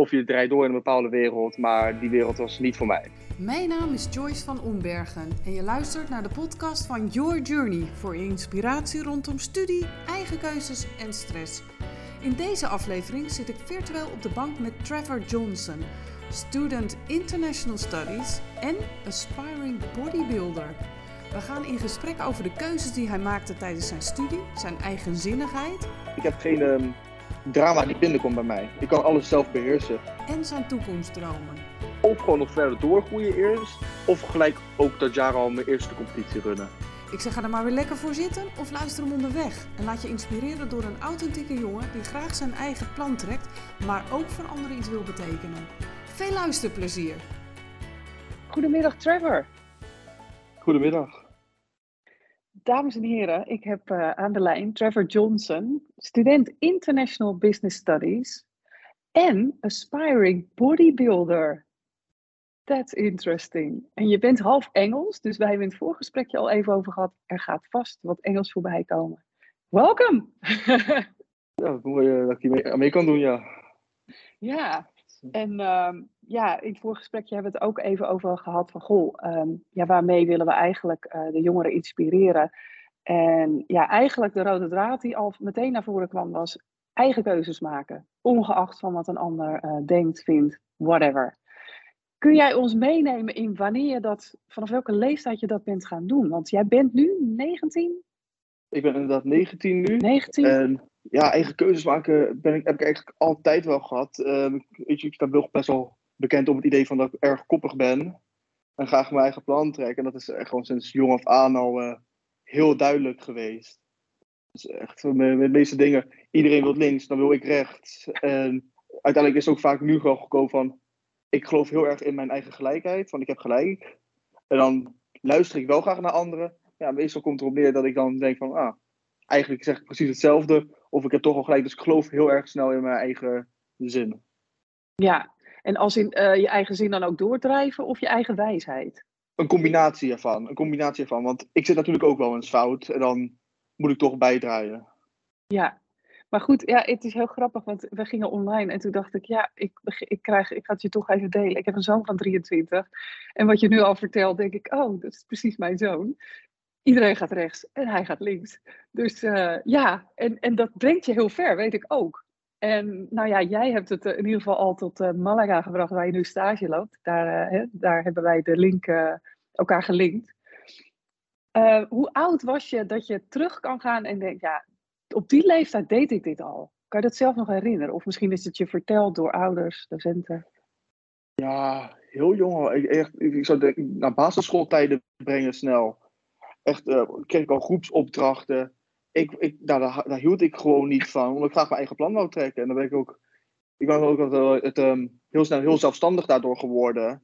of je draait door in een bepaalde wereld, maar die wereld was niet voor mij. Mijn naam is Joyce van Ombergen en je luistert naar de podcast van Your Journey voor inspiratie rondom studie, eigen keuzes en stress. In deze aflevering zit ik virtueel op de bank met Trevor Johnson, student International Studies en aspiring bodybuilder. We gaan in gesprek over de keuzes die hij maakte tijdens zijn studie, zijn eigenzinnigheid. Ik heb geen ehm, drama die binnenkomt bij mij. Ik kan alles zelf beheersen. En zijn toekomstdromen. Of gewoon nog verder doorgroeien eerst, of gelijk ook dat jaar al mijn eerste competitie runnen. Ik zeg ga er maar weer lekker voor zitten of luister hem onderweg. En laat je inspireren door een authentieke jongen die graag zijn eigen plan trekt, maar ook voor anderen iets wil betekenen. Veel luisterplezier! Goedemiddag Trevor. Goedemiddag. Dames en heren, ik heb uh, aan de lijn Trevor Johnson, student International Business Studies en aspiring bodybuilder. That's interesting. En je bent half Engels, dus wij hebben in het voorgesprekje al even over gehad. Er gaat vast wat Engels voorbij komen. Welkom! ja, dat ik hier mee, kan doen, ja. Ja, en um, ja, in het voorgesprekje hebben we het ook even over gehad van, goh, um, ja, waarmee willen we eigenlijk uh, de jongeren inspireren? En ja, eigenlijk de rode draad die al meteen naar voren kwam was eigen keuzes maken, ongeacht van wat een ander uh, denkt, vindt, whatever. Kun jij ons meenemen in wanneer je dat, vanaf welke leeftijd je dat bent gaan doen? Want jij bent nu 19? Ik ben inderdaad 19 nu. 19? En ja, eigen keuzes maken ben ik, heb ik eigenlijk altijd wel gehad. Uh, je, ik sta best wel bekend om het idee van dat ik erg koppig ben. En graag mijn eigen plan trek. En dat is echt gewoon sinds jong af aan al uh, heel duidelijk geweest. Dus echt met de meeste dingen. Iedereen wil links, dan wil ik rechts. En uiteindelijk is het ook vaak nu gewoon gekomen van ik geloof heel erg in mijn eigen gelijkheid, want ik heb gelijk. En dan luister ik wel graag naar anderen. Ja, meestal komt erop neer dat ik dan denk van, ah, eigenlijk zeg ik precies hetzelfde. Of ik heb toch al gelijk, dus ik geloof heel erg snel in mijn eigen zin. Ja, en als in uh, je eigen zin dan ook doordrijven of je eigen wijsheid? Een combinatie ervan, een combinatie ervan. Want ik zit natuurlijk ook wel eens fout en dan moet ik toch bijdraaien. Ja, maar goed, ja, het is heel grappig, want we gingen online en toen dacht ik, ja, ik, ik, krijg, ik ga het je toch even delen. Ik heb een zoon van 23 en wat je nu al vertelt, denk ik, oh, dat is precies mijn zoon. Iedereen gaat rechts en hij gaat links. Dus uh, ja, en, en dat brengt je heel ver, weet ik ook. En nou ja, jij hebt het in ieder geval al tot uh, Malaga gebracht, waar je nu stage loopt. Daar, hè, daar hebben wij de link, elkaar gelinkt. hoe oud was je dat je terug kan gaan en denkt, ja, op die leeftijd deed ik dit al. Kan je dat zelf nog herinneren? Of misschien is het je verteld door ouders, docenten? Ja, heel jong. Ik, echt, ik zou denken, naar basisschooltijden brengen snel. Echt, uh, kreeg ik al groepsopdrachten. Ik, ik, nou, daar, daar, hield ik gewoon niet van, omdat ik graag mijn eigen plan wou trekken. En dan ben ik ook, ik ben ook het, het um, heel snel heel zelfstandig daardoor geworden.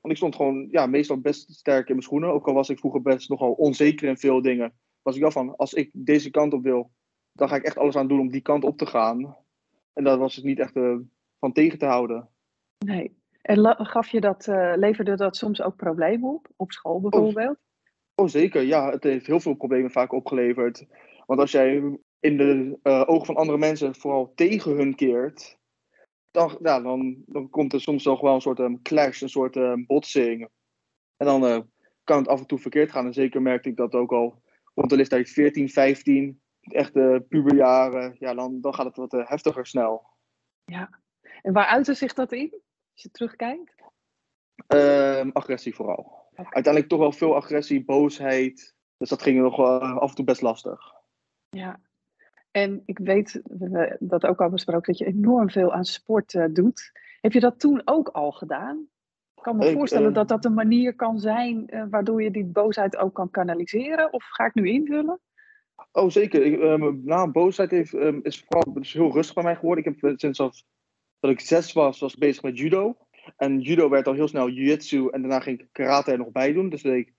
Want ik stond gewoon ja, meestal best sterk in mijn schoenen. Ook al was ik vroeger best nogal onzeker in veel dingen. Was ik wel van, als ik deze kant op wil, dan ga ik echt alles aan doen om die kant op te gaan. En daar was het niet echt uh, van tegen te houden. Nee. En gaf je dat, uh, leverde dat soms ook problemen op? Op school bijvoorbeeld? Oh, zeker. Ja, het heeft heel veel problemen vaak opgeleverd. Want als jij in de uh, ogen van andere mensen vooral tegen hun keert, dan, ja, dan, dan komt er soms nog wel een soort um, clash, een soort um, botsing. En dan kan het af en toe verkeerd gaan. En zeker merkte ik dat ook al rond de leeftijd 14, 15 echte puberjaren, ja, dan, dan gaat het wat uh, heftiger snel. Ja, en waar uitte zich dat in, als je terugkijkt? Um, agressie vooral. Uiteindelijk toch wel veel agressie, boosheid. Dus dat ging nog uh, af en toe best lastig. Ja, en ik weet, we hebben dat ook al besproken, dat je enorm veel aan sport uh, doet. Heb je dat toen ook al gedaan? Ik kan me ik, voorstellen dat dat een manier kan zijn waardoor je die boosheid ook kan kanaliseren. Of ga ik nu invullen? Oh, zeker. Ik, um, na boosheid heeft, um, is vooral dus heel rustig bij mij geworden. Ik heb eh, sinds dat, dat ik zes was, was bezig met judo. En judo werd al heel snel jiu-jitsu en daarna ging ik karate er nog bij doen. Dus ik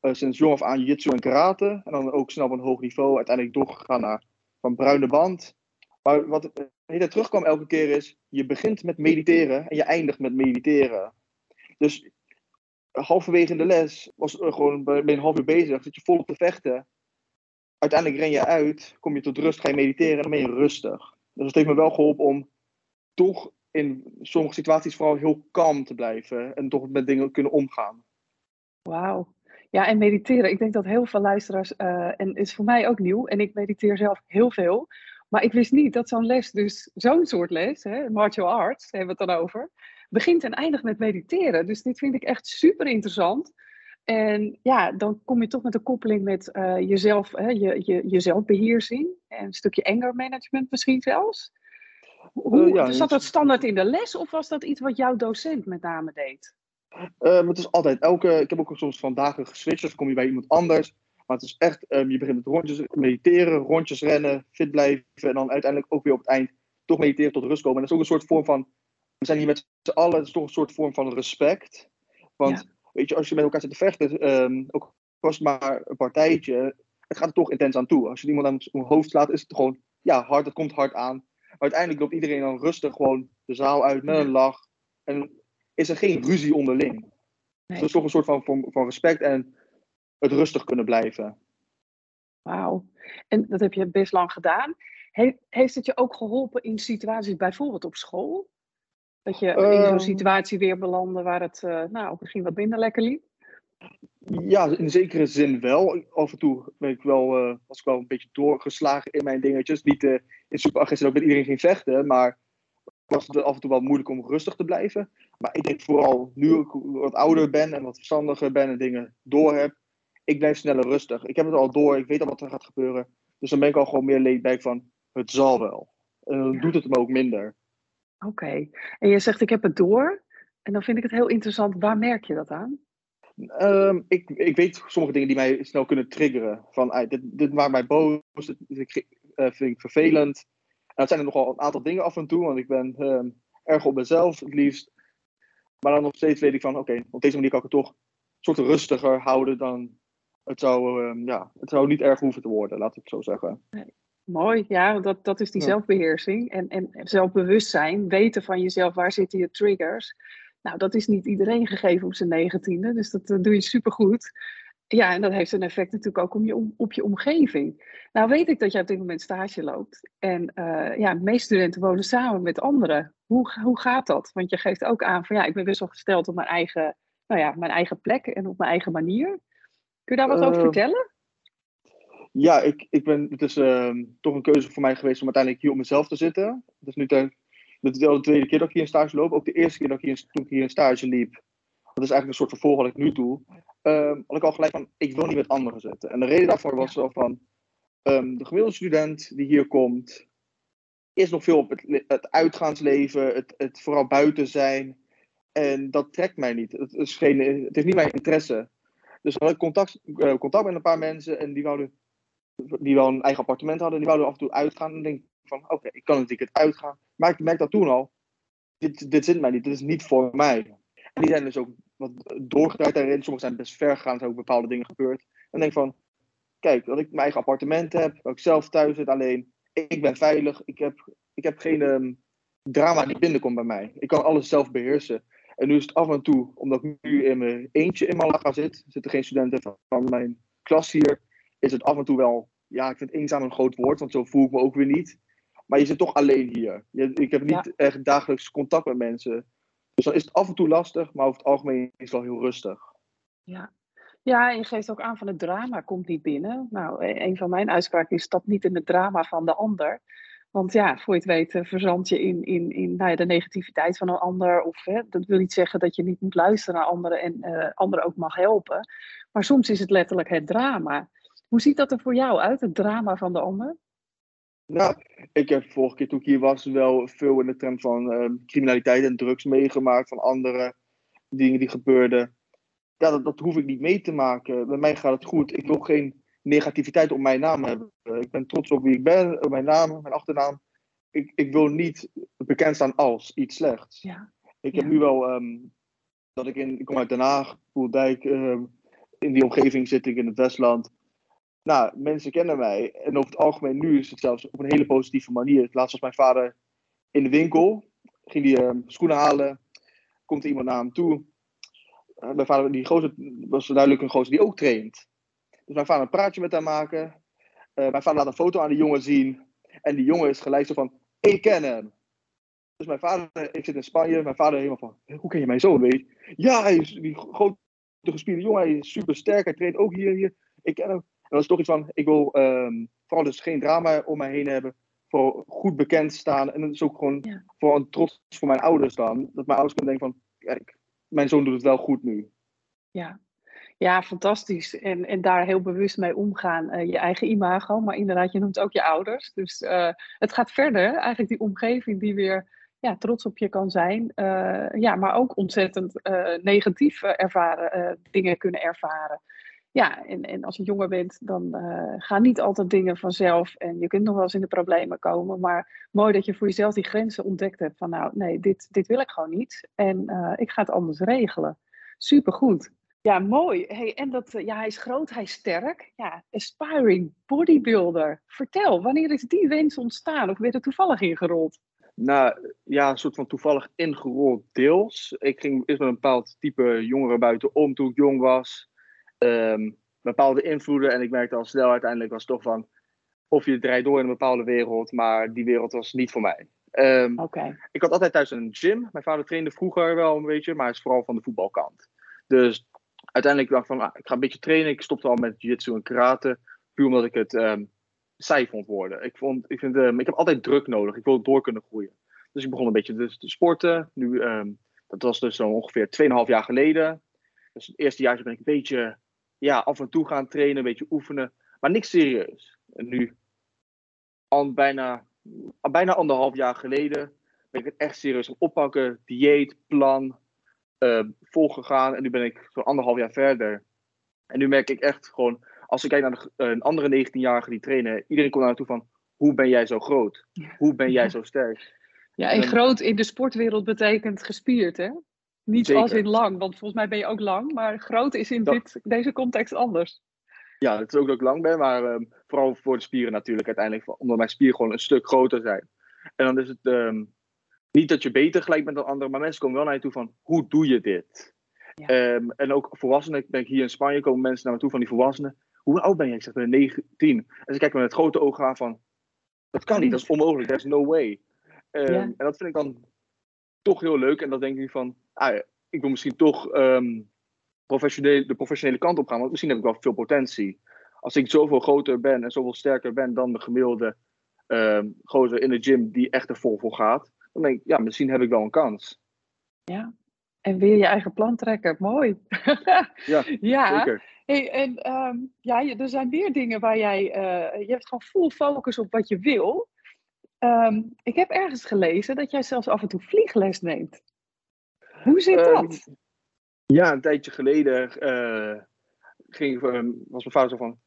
uh, sinds jong af aan jiu-jitsu en karate. En dan ook snel op een hoog niveau. Uiteindelijk doorgegaan naar van bruine band. Maar wat hele terugkwam elke keer is, je begint met mediteren en je eindigt met mediteren. Dus halverwege in de les was gewoon, ben een half uur bezig, zit je volop te vechten uiteindelijk ren je uit, kom je tot rust, ga je mediteren en dan ben je rustig. Dus het heeft me wel geholpen om toch in sommige situaties vooral heel kalm te blijven en toch met dingen kunnen omgaan. Wauw. Ja, en mediteren. Ik denk dat heel veel luisteraars, uh, en is voor mij ook nieuw, en ik mediteer zelf heel veel. Maar ik wist niet dat zo'n les, dus zo'n soort les, hè, martial arts, hebben we het dan over, begint en eindigt met mediteren. Dus dit vind ik echt super interessant. En ja, dan kom je toch met een koppeling met uh, jezelf, hè, je, je, jezelfbeheersing en een stukje anger management misschien zelfs. Hoe, uh, ja, zat dat standaard in de les of was dat iets wat jouw docent met name deed? Um, het is altijd elke. Ik heb ook soms van dagen geswitcht, dan kom je bij iemand anders. Maar het is echt, um, je begint met rondjes mediteren, rondjes rennen, fit blijven. En dan uiteindelijk ook weer op het eind toch mediteren tot rust komen. En dat is ook een soort vorm van. We zijn hier met z'n allen, het is toch een soort vorm van respect. Want ja. weet je, als je met elkaar zit te vechten, um, ook was maar een partijtje, het gaat er toch intens aan toe. Als je iemand aan zijn hoofd slaat, is het gewoon, ja, hard, het komt hard aan. Uiteindelijk loopt iedereen dan rustig gewoon de zaal uit met een lach. En is er geen ruzie onderling. Nee. Dus dat is toch een soort van, van, van respect en het rustig kunnen blijven. Wauw. En dat heb je best lang gedaan. He, heeft het je ook geholpen in situaties, bijvoorbeeld op school? Dat je in zo'n situatie weer belandde waar het uh, nou, misschien wat minder lekker liep? Ja, in zekere zin wel. Af en toe ben ik wel, uh, was ik wel een beetje doorgeslagen in mijn dingetjes. Niet in super agressief ook met iedereen ging vechten, maar was het af en toe wel moeilijk om rustig te blijven. Maar ik denk vooral nu ik wat ouder ben en wat verstandiger ben en dingen door heb, ik blijf sneller rustig. Ik heb het al door, ik weet al wat er gaat gebeuren. Dus dan ben ik al gewoon meer laid van, het zal wel. En dan doet het me ook minder. Oké. Okay. En je zegt, ik heb het door. En dan vind ik het heel interessant, waar merk je dat aan? Um, ik, ik weet sommige dingen die mij snel kunnen triggeren. Van, ah, dit, dit maakt mij boos, dit uh, vind ik vervelend. En dat zijn er nogal een aantal dingen af en toe, want ik ben um, erg op mezelf het liefst. Maar dan nog steeds weet ik van, oké, okay, op deze manier kan ik het toch een soort rustiger houden dan het zou, um, ja, het zou niet erg hoeven te worden, laat ik het zo zeggen. Nee. Mooi, ja, dat, dat is die ja. zelfbeheersing en, en zelfbewustzijn, weten van jezelf, waar zitten je triggers. Nou, dat is niet iedereen gegeven op zijn negentiende, dus dat uh, doe je supergoed. Ja, en dat heeft een effect natuurlijk ook om je, om, op je omgeving. Nou weet ik dat jij op dit moment stage loopt. En uh, ja, de meeste studenten wonen samen met anderen. Hoe, hoe gaat dat? Want je geeft ook aan van ja, ik ben best wel gesteld op mijn eigen, nou ja, mijn eigen plek en op mijn eigen manier. Kun je daar wat uh, over vertellen? Ja, ik, ik ben, het is uh, toch een keuze voor mij geweest om uiteindelijk hier op mezelf te zitten. Is nu de, dit is al de tweede keer dat ik hier een stage loop. Ook de eerste keer dat ik hier, toen ik hier een stage liep. Dat is eigenlijk een soort vervolg wat ik nu doe. Um, had ik al gelijk van, ik wil niet met anderen zitten. En de reden daarvoor was zo van, um, de gemiddelde student die hier komt, is nog veel op het, het uitgaansleven, het, het, vooral buiten zijn. En dat trekt mij niet. Het, is geen, het heeft niet mijn interesse. Dus dan had ik contact, uh, contact met een paar mensen en die wouden, die wel een eigen appartement hadden, die wouden af en toe uitgaan. En denk ik van, oké, ik kan weekend uitgaan. Maar ik merk dat toen al, dit, dit zit mij niet, dit is niet voor mij. En die zijn dus ook wat doorgedraaid daarin. Sommigen zijn best ver gegaan, zijn ook bepaalde dingen gebeurd. En denk van, kijk, dat ik mijn eigen appartement heb, dat ik zelf thuis zit alleen. Ik ben veilig, ik heb, ik heb geen um, drama die binnenkomt bij mij. Ik kan alles zelf beheersen. En nu is het af en toe, omdat ik nu in mijn eentje in Malaga zit, zitten geen studenten van mijn klas hier, is het af en toe wel, ja, ik vind eenzaam een groot woord, want zo voel ik me ook weer niet. Maar je zit toch alleen hier. Je, ik heb niet ja. echt dagelijks contact met mensen. Dus dan is het af en toe lastig, maar over het algemeen is het wel heel rustig. Ja. Ja, en je geeft ook aan van het drama komt niet binnen. Nou, een van mijn uitspraken is stap niet in het drama van de ander. Want ja, voor je het weet verzand je in, in, in nou ja, de negativiteit van een ander. Of hè, dat wil niet zeggen dat je niet moet luisteren naar anderen en uh, anderen ook mag helpen. Maar soms is het letterlijk het drama. Hoe ziet dat er voor jou uit, het drama van de ander? Nou, ik heb vorige keer toen ik hier was wel veel in de trend van uh, criminaliteit en drugs meegemaakt. Van andere dingen die gebeurden. Ja, dat, dat hoef ik niet mee te maken. Bij mij gaat het goed. Ik wil geen negativiteit op mijn naam hebben. Ik ben trots op wie ik ben, op mijn naam, mijn achternaam. Ik, ik wil niet bekend staan als iets slechts. Ja. Ik heb ja. nu wel, um, dat ik in, ik kom uit Den Haag, Poeldijk, um, in die omgeving zit ik in het Westland. Nou, mensen kennen mij. En over het algemeen nu is het zelfs op een hele positieve manier. Laatst was mijn vader in de winkel. Ging die uh, schoenen halen. Komt iemand naar hem toe. Uh, mijn vader, die gozer, was duidelijk een gozer die ook traint. Dus mijn vader een praatje met hem maken. Uh, mijn vader laat een foto aan die jongen zien. En die jongen is gelijk zo van, ik ken hem. Dus mijn vader, ik zit in Spanje, mijn vader helemaal van, hoe ken je mijn zoon, weet? Ja, hij is die grote gespierde jongen, hij is super sterk, hij traint ook hier, hier. Ik ken hem. Dat is toch iets van, ik wil um, vooral dus geen drama om mij heen hebben. Vooral goed bekend staan. En dat is ook gewoon Ja. vooral een trots voor mijn ouders dan. Dat mijn ouders kunnen denken van, kijk, mijn zoon doet het wel goed nu. Ja, ja fantastisch. En, en daar heel bewust mee omgaan. eh, je eigen imago, maar inderdaad, je noemt ook je ouders. Dus eh, het gaat verder. Eigenlijk die omgeving die weer ja, trots op je kan zijn. eh, ja, maar ook ontzettend negatief ervaren, dingen kunnen ervaren. Ja, en, en als je jonger bent, dan eh, gaan niet altijd dingen vanzelf. En je kunt nog wel eens in de problemen komen. Maar mooi dat je voor jezelf die grenzen ontdekt hebt. Van nou, nee, dit, dit wil ik gewoon niet. En eh, ik ga het anders regelen. Supergoed. Ja, mooi. Hey, en dat, eh, ja, hij is groot, hij is sterk. Ja, aspiring bodybuilder. Vertel, wanneer is die wens ontstaan? Of werd er toevallig ingerold? Nou, ja, een soort van toevallig ingerold deels. Ik ging eerst met een bepaald type jongeren buitenom toen ik jong was. Ehm, bepaalde invloeden en ik merkte al snel uiteindelijk was het toch van... Of je draait door in een bepaalde wereld, maar die wereld was niet voor mij. Ehm, ik had altijd thuis een gym. Mijn vader trainde vroeger wel een beetje, maar hij is vooral van de voetbalkant. Dus uiteindelijk dacht ik van, ah, ik ga een beetje trainen. Ik stopte al met jiu-jitsu en karate. Puur omdat ik het ehm, saai vond worden. Ik, vond, ik, vind, ik heb altijd druk nodig. Ik wil door kunnen groeien. Dus ik begon een beetje te, te sporten. Nu, dat was dus zo ongeveer 2,5 jaar geleden. Dus het eerste jaar ben ik een beetje ja, af en toe gaan trainen, een beetje oefenen. Maar niks serieus. En nu, al bijna, al bijna anderhalf jaar geleden, ben ik het echt serieus gaan oppakken. Dieet, plan, eh, volgegaan. En nu ben ik zo'n anderhalf jaar verder. En nu merk ik echt gewoon, als ik kijk naar de, een andere 19-jarige die trainen, iedereen komt naar naartoe van, hoe ben jij zo groot? Hoe ben jij zo sterk? Ja, En- groot in de sportwereld betekent gespierd, hè? Niet Zeker. als in lang, want volgens mij ben je ook lang. Maar groot is in Dat- dit, deze context anders. Ja, het is ook dat ik lang ben, maar ehm, vooral voor de spieren natuurlijk uiteindelijk. Omdat mijn spieren gewoon een stuk groter zijn. En dan is het ehm, niet dat je beter gelijk bent dan anderen, maar mensen komen wel naar je toe van, hoe doe je dit? Ja. Ehm, en ook volwassenen, ik ben hier in Spanje, komen mensen naar me toe van die volwassenen. Hoe oud ben je? Ik zeg, ben 19. En ze kijken me met grote ogen aan van, dat kan niet, dat is onmogelijk, there's no way. Ja. En dat vind ik dan toch heel leuk. En dan denk ik van, ah, ik wil misschien toch ehm, professioneel, de professionele kant op gaan, want misschien heb ik wel veel potentie. Als ik zoveel groter ben en zoveel sterker ben dan de gemiddelde ehm gozer in de gym die echt er vol voor gaat, dan denk ik, ja, misschien heb ik wel een kans. Ja. En weer je eigen plan trekken. Mooi. Ja, ja. Zeker. Hey, en ehm, ja, er zijn meer dingen waar jij. eh, je hebt gewoon full focus op wat je wil. Ehm, ik heb ergens gelezen dat jij zelfs af en toe vliegles neemt. Hoe zit Ehm, dat? Ja, een tijdje geleden eh, ging, ehm, was mijn vader zo van,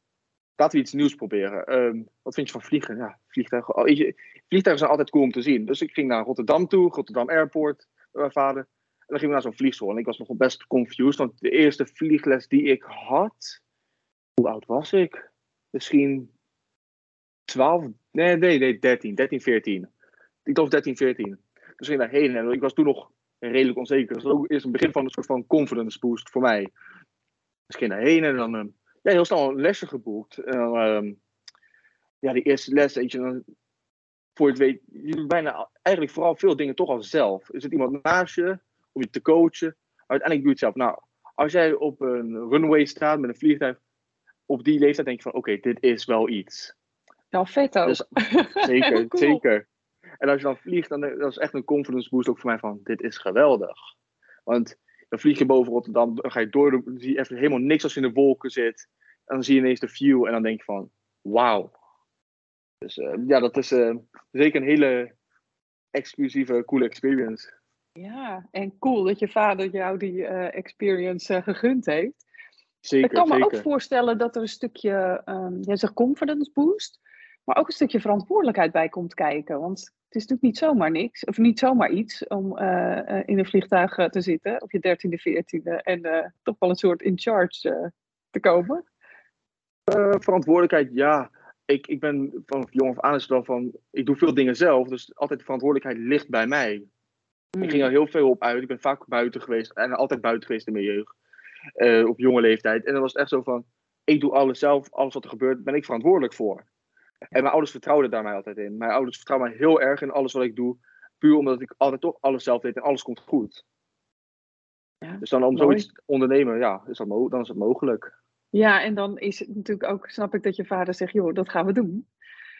laten we iets nieuws proberen. Wat vind je van vliegen? Ja, vliegtuigen, oh, je, vliegtuigen zijn altijd cool om te zien. Dus ik ging naar Rotterdam toe, Rotterdam Airport, met mijn vader. En dan gingen we naar zo'n vliegschool. En ik was nog best confused, want de eerste vliegles die ik had, hoe oud was ik? Misschien 12, nee, nee, nee, 13, 13, 14. Ik dacht 13, 14. Dus ik ging daarheen en ik was toen nog redelijk onzeker. Dat was ook eerst een begin van een soort van confidence boost voor mij. Dus ik ging daarheen en dan ehm, ja, heel snel lesje geboekt. Ehm, ja, die eerste les, weet je, dan, voor je het weet, je doet bijna eigenlijk vooral veel dingen toch al zelf. Er zit iemand naast je om je te coachen, uiteindelijk doe je het zelf. Nou, als jij op een runway staat met een vliegtuig, op die leeftijd denk je van, oké, dit is wel iets. Nou, vet ook. Dus Zeker, Cool. zeker. En als je dan vliegt, dan dat is echt een confidence boost ook voor mij van, dit is geweldig. Want dan vlieg je boven Rotterdam, dan ga je door, dan zie je even helemaal niks als je in de wolken zit. En dan zie je ineens de view en dan denk je van, wauw. Dus eh, ja, dat is eh, zeker een hele exclusieve, coole experience. Ja, en cool dat je vader jou die eh, experience eh, gegund heeft. Zeker, ik kan me zeker. ook voorstellen dat er een stukje, ehm jij zegt confidence boost, maar ook een stukje verantwoordelijkheid bij komt kijken. Want het is natuurlijk niet zomaar niks, of niet zomaar iets om eh, eh, in een vliegtuig eh, te zitten, op je dertiende, veertiende, en toch wel een soort in charge te komen. Verantwoordelijkheid, ja. Ik, ik ben van jong af aan is van, ik doe veel dingen zelf, dus altijd de verantwoordelijkheid ligt bij mij. Ik ging er heel veel op uit. Ik ben vaak buiten geweest en altijd buiten geweest in mijn jeugd. op jonge leeftijd. En dan was het echt zo van: ik doe alles zelf, alles wat er gebeurt, ben ik verantwoordelijk voor. En mijn ouders vertrouwden daar mij altijd in. Mijn ouders vertrouwen mij heel erg in alles wat ik doe. Puur omdat ik altijd toch alles zelf deed en alles komt goed. Ja, Dus dan om mooi. zoiets te ondernemen, ja, is dat dan is het mogelijk. Ja, en dan is het natuurlijk ook, snap ik dat je vader zegt, joh, dat gaan we doen.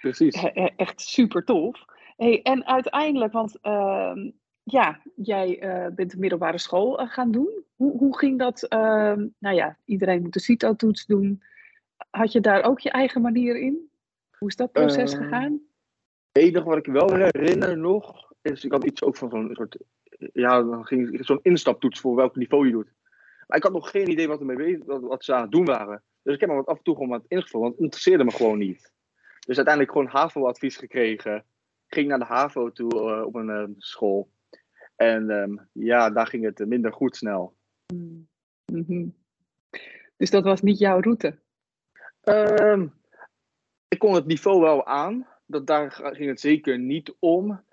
Precies. E- Echt super tof. Hey, en uiteindelijk, want ehm, ja, jij eh, bent de middelbare school eh, gaan doen. Hoe, hoe ging dat? ehm, nou ja, iedereen moet de CITO-toets doen. Had je daar ook je eigen manier in? Hoe is dat proces Eh, gegaan? Het enige wat ik wel herinner nog, is ik had iets ook van zo'n soort, ja, dan ging zo'n instaptoets voor welk niveau je doet. Maar ik had nog geen idee wat, ermee bezig, wat, wat ze aan het doen waren. Dus ik heb me wat af en toe gewoon wat ingevuld, want het interesseerde me gewoon niet. Dus uiteindelijk gewoon HAVO-advies gekregen. Ging naar de HAVO toe eh, op een eh, school. En ehm, ja, daar ging het minder goed snel. Mhm. Dus dat was niet jouw route? Ehm, ik kon het niveau wel aan. Dat, daar ging het zeker niet om.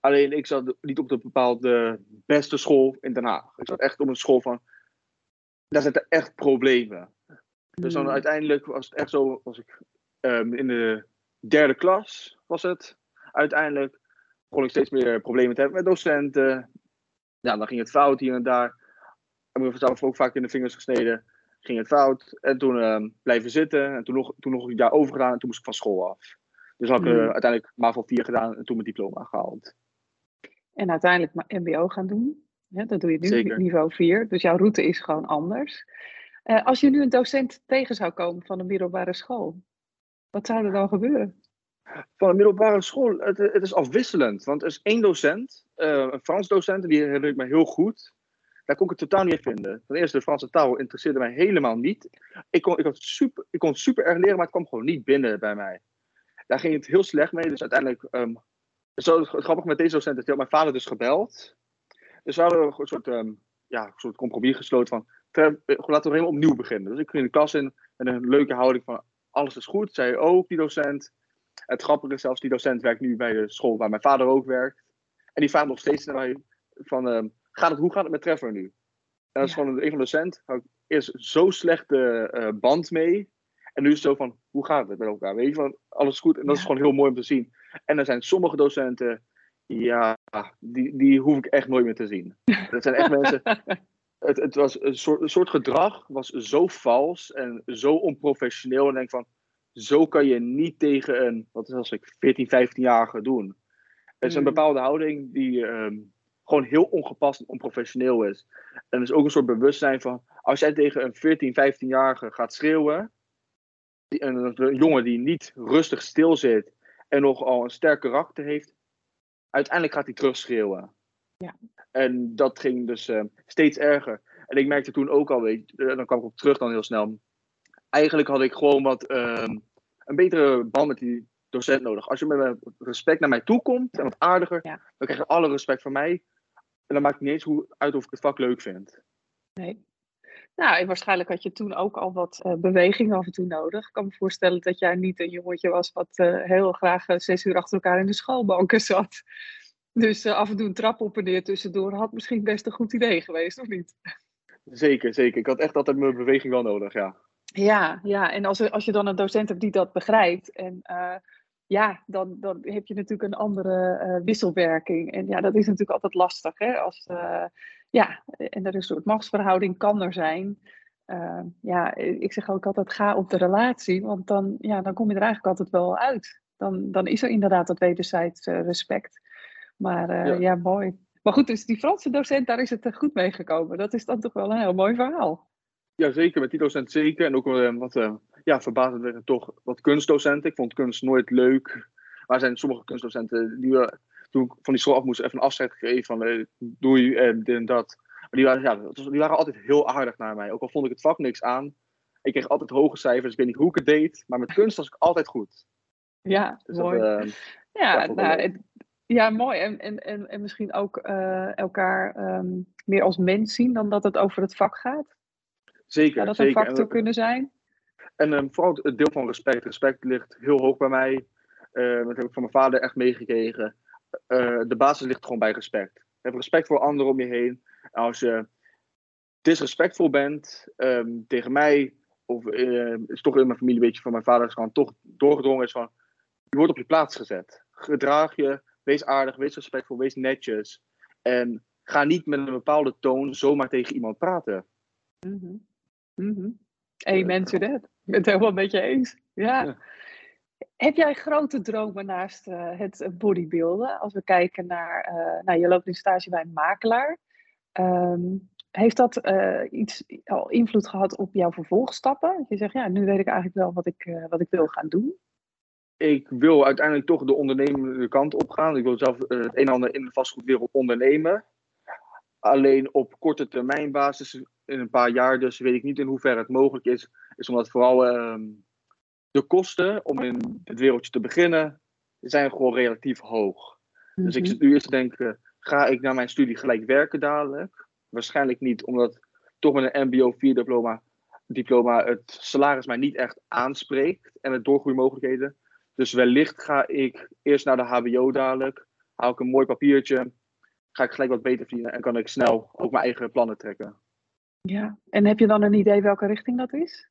Alleen ik zat niet op de bepaalde beste school in Den Haag. Ik zat echt op een school van. Daar zitten echt problemen. Dus dan Mm. uiteindelijk was het echt zo. Was ik ehm, in de derde klas was het. Uiteindelijk begon ik steeds meer problemen te hebben met docenten. Ja, dan ging het fout hier en daar. Ik heb mezelf ook vaak in de vingers gesneden ging het fout. En toen ehm, blijven zitten. En toen nog, toen nog een jaar overgedaan. En toen moest ik van school af. Dus had ik eh, Hmm. uiteindelijk MAVO 4 gedaan. En toen mijn diploma gehaald. En uiteindelijk MBO gaan doen. Ja, dat doe je nu, Zeker. niveau 4. Dus jouw route is gewoon anders. Eh, als je nu een docent tegen zou komen van een middelbare school, wat zou er dan gebeuren? Van de middelbare school, het, het is afwisselend. Want er is één docent, eh, een Frans docent. En die herinner ik me heel goed. Daar kon ik het totaal niet in vinden. Ten eerste, de Franse taal interesseerde mij helemaal niet. Ik kon, ik, had super, ik kon super erg leren, maar het kwam gewoon niet binnen bij mij. Daar ging het heel slecht mee. Dus uiteindelijk, ehm, zo grappig met deze docent, had mijn vader dus gebeld. Dus we hadden een soort, ehm, ja, een soort compromis gesloten van, "Trev, eh, laten we helemaal opnieuw beginnen. Dus ik ging de klas in met een leuke houding van, alles is goed. Zij ook, die docent. Het grappige is zelfs, die docent werkt nu bij de school waar mijn vader ook werkt. En die vraagt nog steeds naar mij van, ehm, gaat het, hoe gaat het met Trevor nu? En dat is Ja. gewoon een van de docent. Had ik eerst zo'n slechte eh, band mee. En nu is het zo van, hoe gaat het met elkaar? Weet je, van, alles goed. En dat is gewoon heel mooi om te zien. En er zijn sommige docenten, ja, die, die hoef ik echt nooit meer te zien. Dat zijn echt mensen, het, het was een soort, een soort gedrag was zo vals en zo onprofessioneel. En ik denk van, zo kan je niet tegen een, wat is als ik, 14, 15-jarige doen. Het is een Mm. bepaalde houding die ehm, gewoon heel ongepast en onprofessioneel is. En er is ook een soort bewustzijn van, als jij tegen een 14, 15-jarige gaat schreeuwen, een, een jongen die niet rustig stil zit en nogal een sterk karakter heeft, uiteindelijk gaat hij terugschreeuwen. Ja. En dat ging dus eh, steeds erger. En ik merkte toen ook al, weet eh, dan kwam ik op terug dan heel snel. Eigenlijk had ik gewoon wat ehm, een betere band met die docent nodig. Als je met me- respect naar mij toe komt en wat aardiger, Ja. dan krijg je alle respect van mij. En dan maakt het niet eens hoe, uit of ik het vak leuk vind. Nee. Nou, en waarschijnlijk had je toen ook al wat eh, beweging af en toe nodig. Ik kan me voorstellen dat jij niet een jongetje was wat eh, heel graag eh, zes uur achter elkaar in de schoolbanken zat. Dus af en toe een trap op en neer tussendoor had misschien best een goed idee geweest, of niet? Zeker, zeker. Ik had echt altijd mijn beweging wel nodig, ja. Ja, ja. en als, als je dan een docent hebt die dat begrijpt, en ja, dan, dan heb je natuurlijk een andere eh, wisselwerking. En ja, dat is natuurlijk altijd lastig. Hè? Als, eh, ja, en er is een soort machtsverhouding kan er zijn. Eh, ja, ik zeg ook altijd ga op de relatie, want dan, ja, dan kom je er eigenlijk altijd wel uit. Dan, dan is er inderdaad dat wederzijds eh, respect. Maar Ja. ja. mooi. Maar goed, dus die Franse docent, daar is het goed mee gekomen. Dat is dan toch wel een heel mooi verhaal. Ja, zeker. Met die docent zeker. En ook wat, ja, verbazend werden toch wat kunstdocenten. Ik vond kunst nooit leuk. Maar er zijn sommige kunstdocenten die we, toen ik van die school af moest, even een afscheid gegeven van eh, doei en dit en dat. Maar die waren, ja, die waren altijd heel aardig naar mij. Ook al vond ik het vak niks aan. Ik kreeg altijd hoge cijfers. Ik weet niet hoe ik het deed. Maar met kunst was ik altijd goed. Ja, Dus mooi. dat, eh, Ja, Ja, nou, het- ja, mooi. En, en, en, en misschien ook eh, elkaar ehm, meer als mens zien dan dat het over het vak gaat. zeker. Zou dat een zeker. En factor kunnen zijn? En ehm, vooral het deel van respect. Respect ligt heel hoog bij mij. Eh, dat heb ik van mijn vader echt meegekregen. Eh, de basis ligt gewoon bij respect. Heb respect voor anderen om je heen. En als je disrespectvol bent ehm, tegen mij, of eh, is toch in mijn familie een beetje van mijn vader is gewoon toch doorgedrongen is van, je wordt op je plaats gezet. Gedraag je, wees aardig, wees respectvol, wees netjes. En ga niet met een bepaalde toon zomaar tegen iemand praten. Mm. Amen to that. Ik ben het helemaal met je eens. Ja. Heb jij grote dromen naast uh, het bodybuilden? Als we kijken naar, uh, nou, je loopt in stage bij een makelaar. Um, heeft dat uh, iets al invloed gehad op jouw vervolgstappen? Dat je zegt, ja, nu weet ik eigenlijk wel wat ik, wat ik wil gaan doen. Ik wil uiteindelijk toch de ondernemende kant op gaan. Ik wil zelf het een en ander in de vastgoedwereld ondernemen. Alleen op korte termijn basis, in een paar jaar dus, weet ik niet in hoeverre het mogelijk is. Is omdat vooral ehm, de kosten om in het wereldje te beginnen, zijn gewoon relatief hoog. Dus ik mhm. zit nu eerst te denken, ga ik na mijn studie gelijk werken dadelijk? Waarschijnlijk niet, omdat toch met een mbo 4 diploma, diploma het salaris mij niet echt aanspreekt en het doorgroeimogelijkheden. Dus wellicht ga ik eerst naar de hbo dadelijk, haal ik een mooi papiertje, ga ik gelijk wat beter verdienen en kan ik snel ook mijn eigen plannen trekken. Ja, en heb je dan een idee welke richting dat is?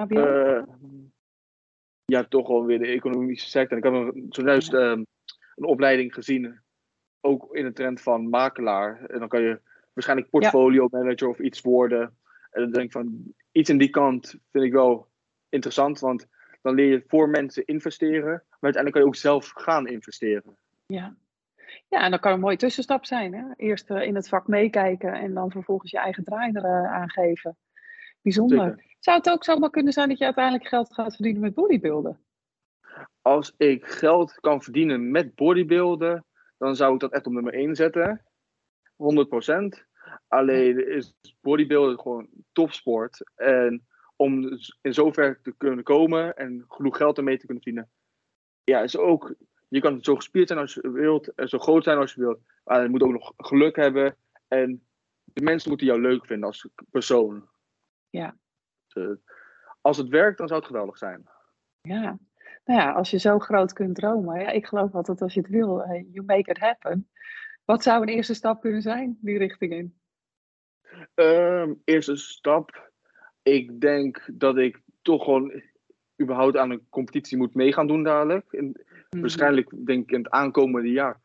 HBO? ja, toch wel weer de economische sector. Ik heb zojuist ja. um, een opleiding gezien, ook in de trend van makelaar. En dan kan je waarschijnlijk portfolio manager of iets worden. En dan denk ik van, iets in die kant vind ik wel interessant, want dan leer je voor mensen investeren, maar uiteindelijk kan je ook zelf gaan investeren. Ja, ja en dat kan een mooie tussenstap zijn. Hè? Eerst uh, in het vak meekijken en dan vervolgens je eigen draai er uh, aangeven. Bijzonder. Zeker. Zou het ook zomaar kunnen zijn dat je uiteindelijk geld gaat verdienen met bodybuilden? Als ik geld kan verdienen met bodybuilden, dan zou ik dat echt op nummer 1 zetten. 100%. Alleen is bodybuilden gewoon topsport. En om in zover te kunnen komen en genoeg geld ermee te kunnen verdienen. Ja, is ook, je kan zo gespierd zijn als je wilt en zo groot zijn als je wilt. Maar je moet ook nog geluk hebben. En de mensen moeten jou leuk vinden als persoon. Ja. Uh, als het werkt, dan zou het geweldig zijn. Ja, nou ja, als je zo groot kunt dromen. Ja, ik geloof altijd als je het wil, uh, you make it happen. Wat zou een eerste stap kunnen zijn, die richting in? Um, eerste stap. Ik denk dat ik toch gewoon überhaupt aan een competitie moet mee gaan doen dadelijk. Mm-hmm. Waarschijnlijk denk ik in het aankomende jaar.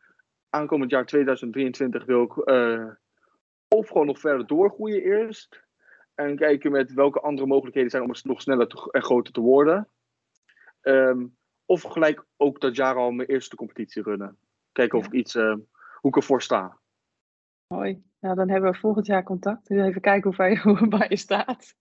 Aankomend jaar 2023 wil ik uh, of gewoon nog verder doorgroeien eerst. En kijken met welke andere mogelijkheden zijn om nog sneller te, en groter te worden. Um, of gelijk ook dat jaar al mijn eerste competitie runnen. Kijken of ik iets, uh, hoe ik ervoor sta. Mooi. Nou, dan hebben we volgend jaar contact. Dus even kijken hoe, ver, hoe bij je staat.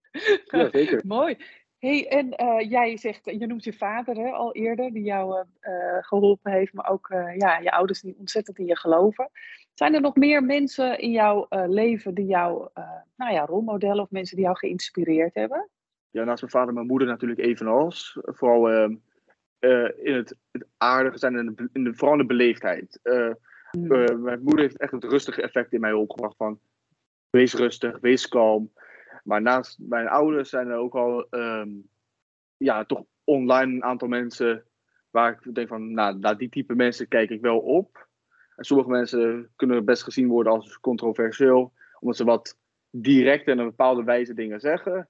Ja, zeker. Mooi. Hey, en uh, jij zegt, je noemt je vader hè, al eerder, die jou uh, geholpen heeft, maar ook ja, je ouders die ontzettend in je geloven. Zijn er nog meer mensen in jouw leven die jou, nou ja, rolmodellen of mensen die jou geïnspireerd hebben? Ja, naast mijn vader en mijn moeder natuurlijk evenals. Vooral in het, het, aardige zijn en in, in de, vooral in de beleefdheid. Mm. mijn moeder heeft echt het rustige effect in mij opgebracht van wees rustig, wees kalm. Maar naast mijn ouders zijn er ook al um, ja, toch online een aantal mensen waar ik denk van, nou, naar die type mensen kijk ik wel op sommige mensen kunnen best gezien worden als controversieel, omdat ze wat direct en een bepaalde wijze dingen zeggen.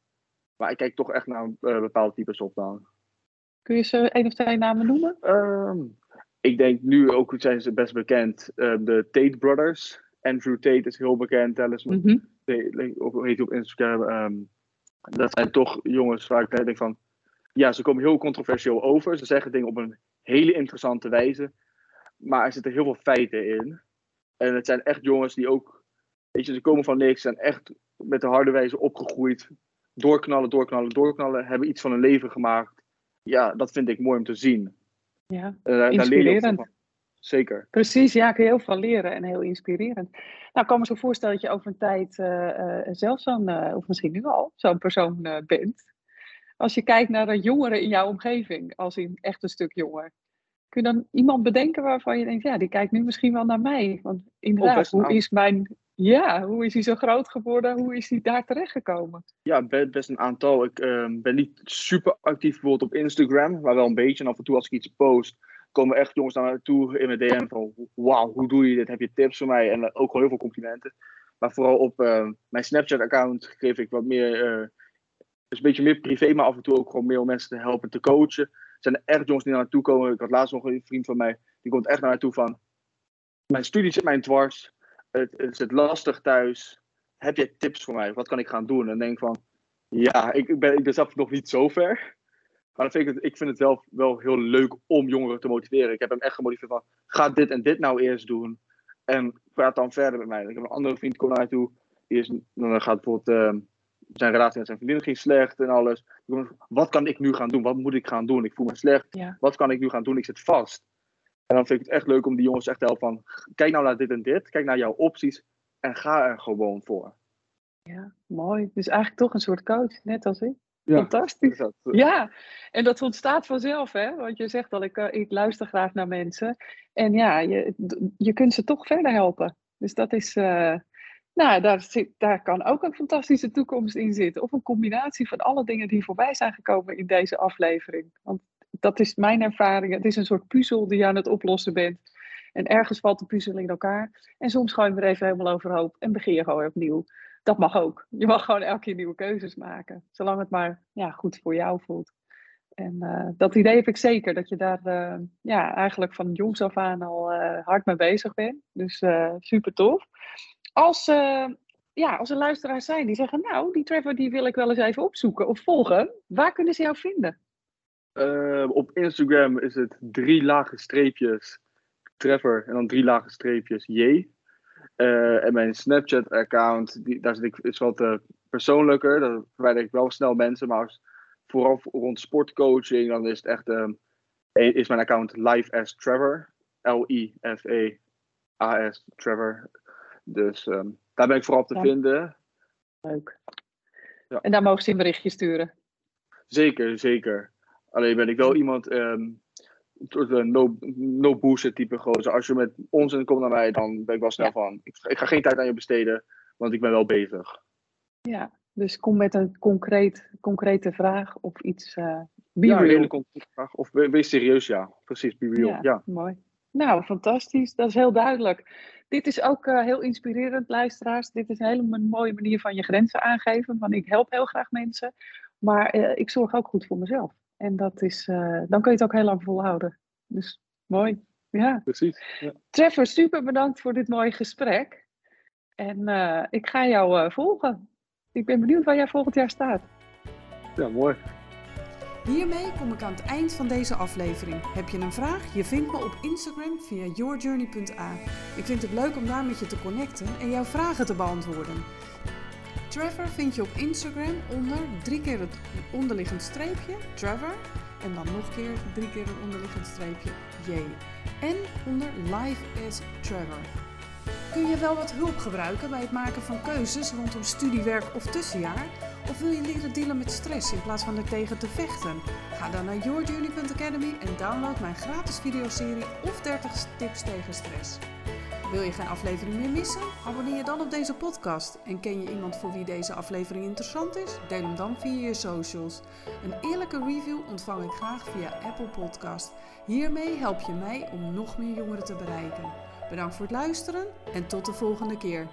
Maar ik kijk toch echt naar uh, bepaalde types op dan. Kun je ze een of twee namen noemen? Um, ik denk nu ook zijn ze best bekend. Uh, de Tate Brothers. Andrew Tate is heel bekend. Alice mm -hmm. Tate, heet op Instagram. Um, dat zijn toch jongens waar ik denk van... Ja, ze komen heel controversieel over. Ze zeggen dingen op een hele interessante wijze. Maar er zitten heel veel feiten in. En het zijn echt jongens die ook, weet je, ze komen van niks, zijn echt met de harde wijze opgegroeid. Doorknallen, doorknallen, doorknallen. Hebben iets van hun leven gemaakt. Ja, dat vind ik mooi om te zien. Ja, uh, inspirerend. Zeker. Precies, ja, kun je heel veel leren en heel inspirerend. Nou, ik kan me zo voorstellen dat je over een tijd uh, uh, zelf zo'n, of misschien nu al, zo'n persoon bent. Als je kijkt naar de jongeren in jouw omgeving, als in echt een stuk jonger. Kun je dan iemand bedenken waarvan je denkt, ja, die kijkt nu misschien wel naar mij? Want inderdaad, hoe is mijn, ja, hoe is hij zo groot geworden? Hoe is hij daar terechtgekomen? Ja, best een aantal. Ik uh, ben niet super actief bijvoorbeeld op Instagram, maar wel een beetje. En af en toe als ik iets post, komen echt jongens naar mij toe in mijn DM van, wauw, hoe doe je dit? Heb je tips voor mij? En uh, ook gewoon heel veel complimenten. Maar vooral op uh, mijn Snapchat-account geef ik wat meer, uh, dus een beetje meer privé, maar af en toe ook gewoon meer om mensen te helpen te coachen zijn er echt jongens die naar naartoe komen. Ik had laatst nog een vriend van mij, die komt echt naar naartoe van, mijn studie zit mij dwars. Het, het zit lastig thuis. Heb jij tips voor mij? Wat kan ik gaan doen? En denk van, ja, ik, ben, ik ben zelf nog niet zo ver. Maar dan vind ik, het, ik vind het wel, wel heel leuk om jongeren te motiveren. Ik heb hem echt gemotiveerd van, ga dit en dit nou eerst doen. En praat dan verder met mij. Ik heb een andere vriend komt naar mij toe. Die is, dan gaat bijvoorbeeld, uh, zijn relatie met zijn vriendin ging slecht en alles. Wat kan ik nu gaan doen? Wat moet ik gaan doen? Ik voel me slecht. Ja. Wat kan ik nu gaan doen? Ik zit vast. En dan vind ik het echt leuk om die jongens echt te helpen van, kijk nou naar dit en dit. Kijk naar jouw opties. En ga er gewoon voor. Ja, mooi. Dus eigenlijk toch een soort coach, net als ik. Ja, Fantastisch. dat, eh, Ja, en dat ontstaat vanzelf, hè? Want je zegt al, ik, eh, ik luister graag naar mensen. En ja, je, je kunt ze toch verder helpen. Dus dat is, eh, nou, daar, zit, daar kan ook een fantastische toekomst in zitten. Of een combinatie van alle dingen die voorbij zijn gekomen in deze aflevering. Want dat is mijn ervaring. Het is een soort puzzel die je aan het oplossen bent. En ergens valt de puzzel in elkaar. En soms gooi je hem er even helemaal overhoop en begin je gewoon opnieuw. Dat mag ook. Je mag gewoon elke keer nieuwe keuzes maken. Zolang het maar ja, goed voor jou voelt. En uh, dat idee heb ik zeker. Dat je daar uh, ja, eigenlijk van jongs af aan al uh, hard mee bezig bent. Dus super tof. Als, ja, als er luisteraars zijn die zeggen... Nou, die Trevor die wil ik wel eens even opzoeken of volgen. Waar kunnen ze jou vinden? op Instagram is het drie lage streepjes Trevor en dan drie lage streepjes J. Uh, en mijn Snapchat-account, daar zit ik, is wat uh, persoonlijker. Daar verwijder ik wel snel mensen. Maar als, vooral rond sportcoaching, dan is het echt um, is mijn account Live as Trevor. L-I-F-E-A-S Trevor. Dus um, daar ben ik vooral op te ja. vinden. Leuk. Ja. En daar mogen ze een berichtje sturen. Zeker, zeker. Alleen ben ik wel iemand. Um, een no, no bullshit type gozer. Als je met onzin komt naar mij, dan ben ik wel snel ja. van. Ik, ik, ga geen tijd aan je besteden, want ik ben wel bezig. Ja, dus kom met een concreet, concrete vraag of iets. Uh, ja, een hele concrete vraag. Of wees serieus, ja. Precies, be real. Ja, ja, mooi. Nou, fantastisch. Dat is heel duidelijk. Dit is ook uh, heel inspirerend, luisteraars. Dit is een hele mooie manier van je grenzen aangeven. Want ik help heel graag mensen. Maar uh, ik zorg ook goed voor mezelf. En dat is, uh, dan kun je het ook heel lang volhouden. Dus mooi. Ja. Precies. Ja. Trevor, super bedankt voor dit mooie gesprek. En uh, ik ga jou uh, volgen. Ik ben benieuwd waar jij volgend jaar staat. Ja, mooi. Hiermee kom ik aan het eind van deze aflevering. Heb je een vraag? Je vindt me op Instagram via yourjourney.a. Ik vind het leuk om daar met je te connecten en jouw vragen te beantwoorden. Trevor vind je op Instagram onder drie keer het onderliggend streepje, Trevor. En dan nog keer drie keer het onderliggend streepje, J. En onder Live as Trevor. Kun je wel wat hulp gebruiken bij het maken van keuzes rondom studiewerk of tussenjaar? Of wil je leren dealen met stress in plaats van er tegen te vechten? Ga dan naar yourjourney.academy en download mijn gratis videoserie of 30 tips tegen stress. Wil je geen aflevering meer missen? Abonneer je dan op deze podcast. En ken je iemand voor wie deze aflevering interessant is? Deel hem dan via je socials. Een eerlijke review ontvang ik graag via Apple Podcast. Hiermee help je mij om nog meer jongeren te bereiken. Bedankt voor het luisteren en tot de volgende keer.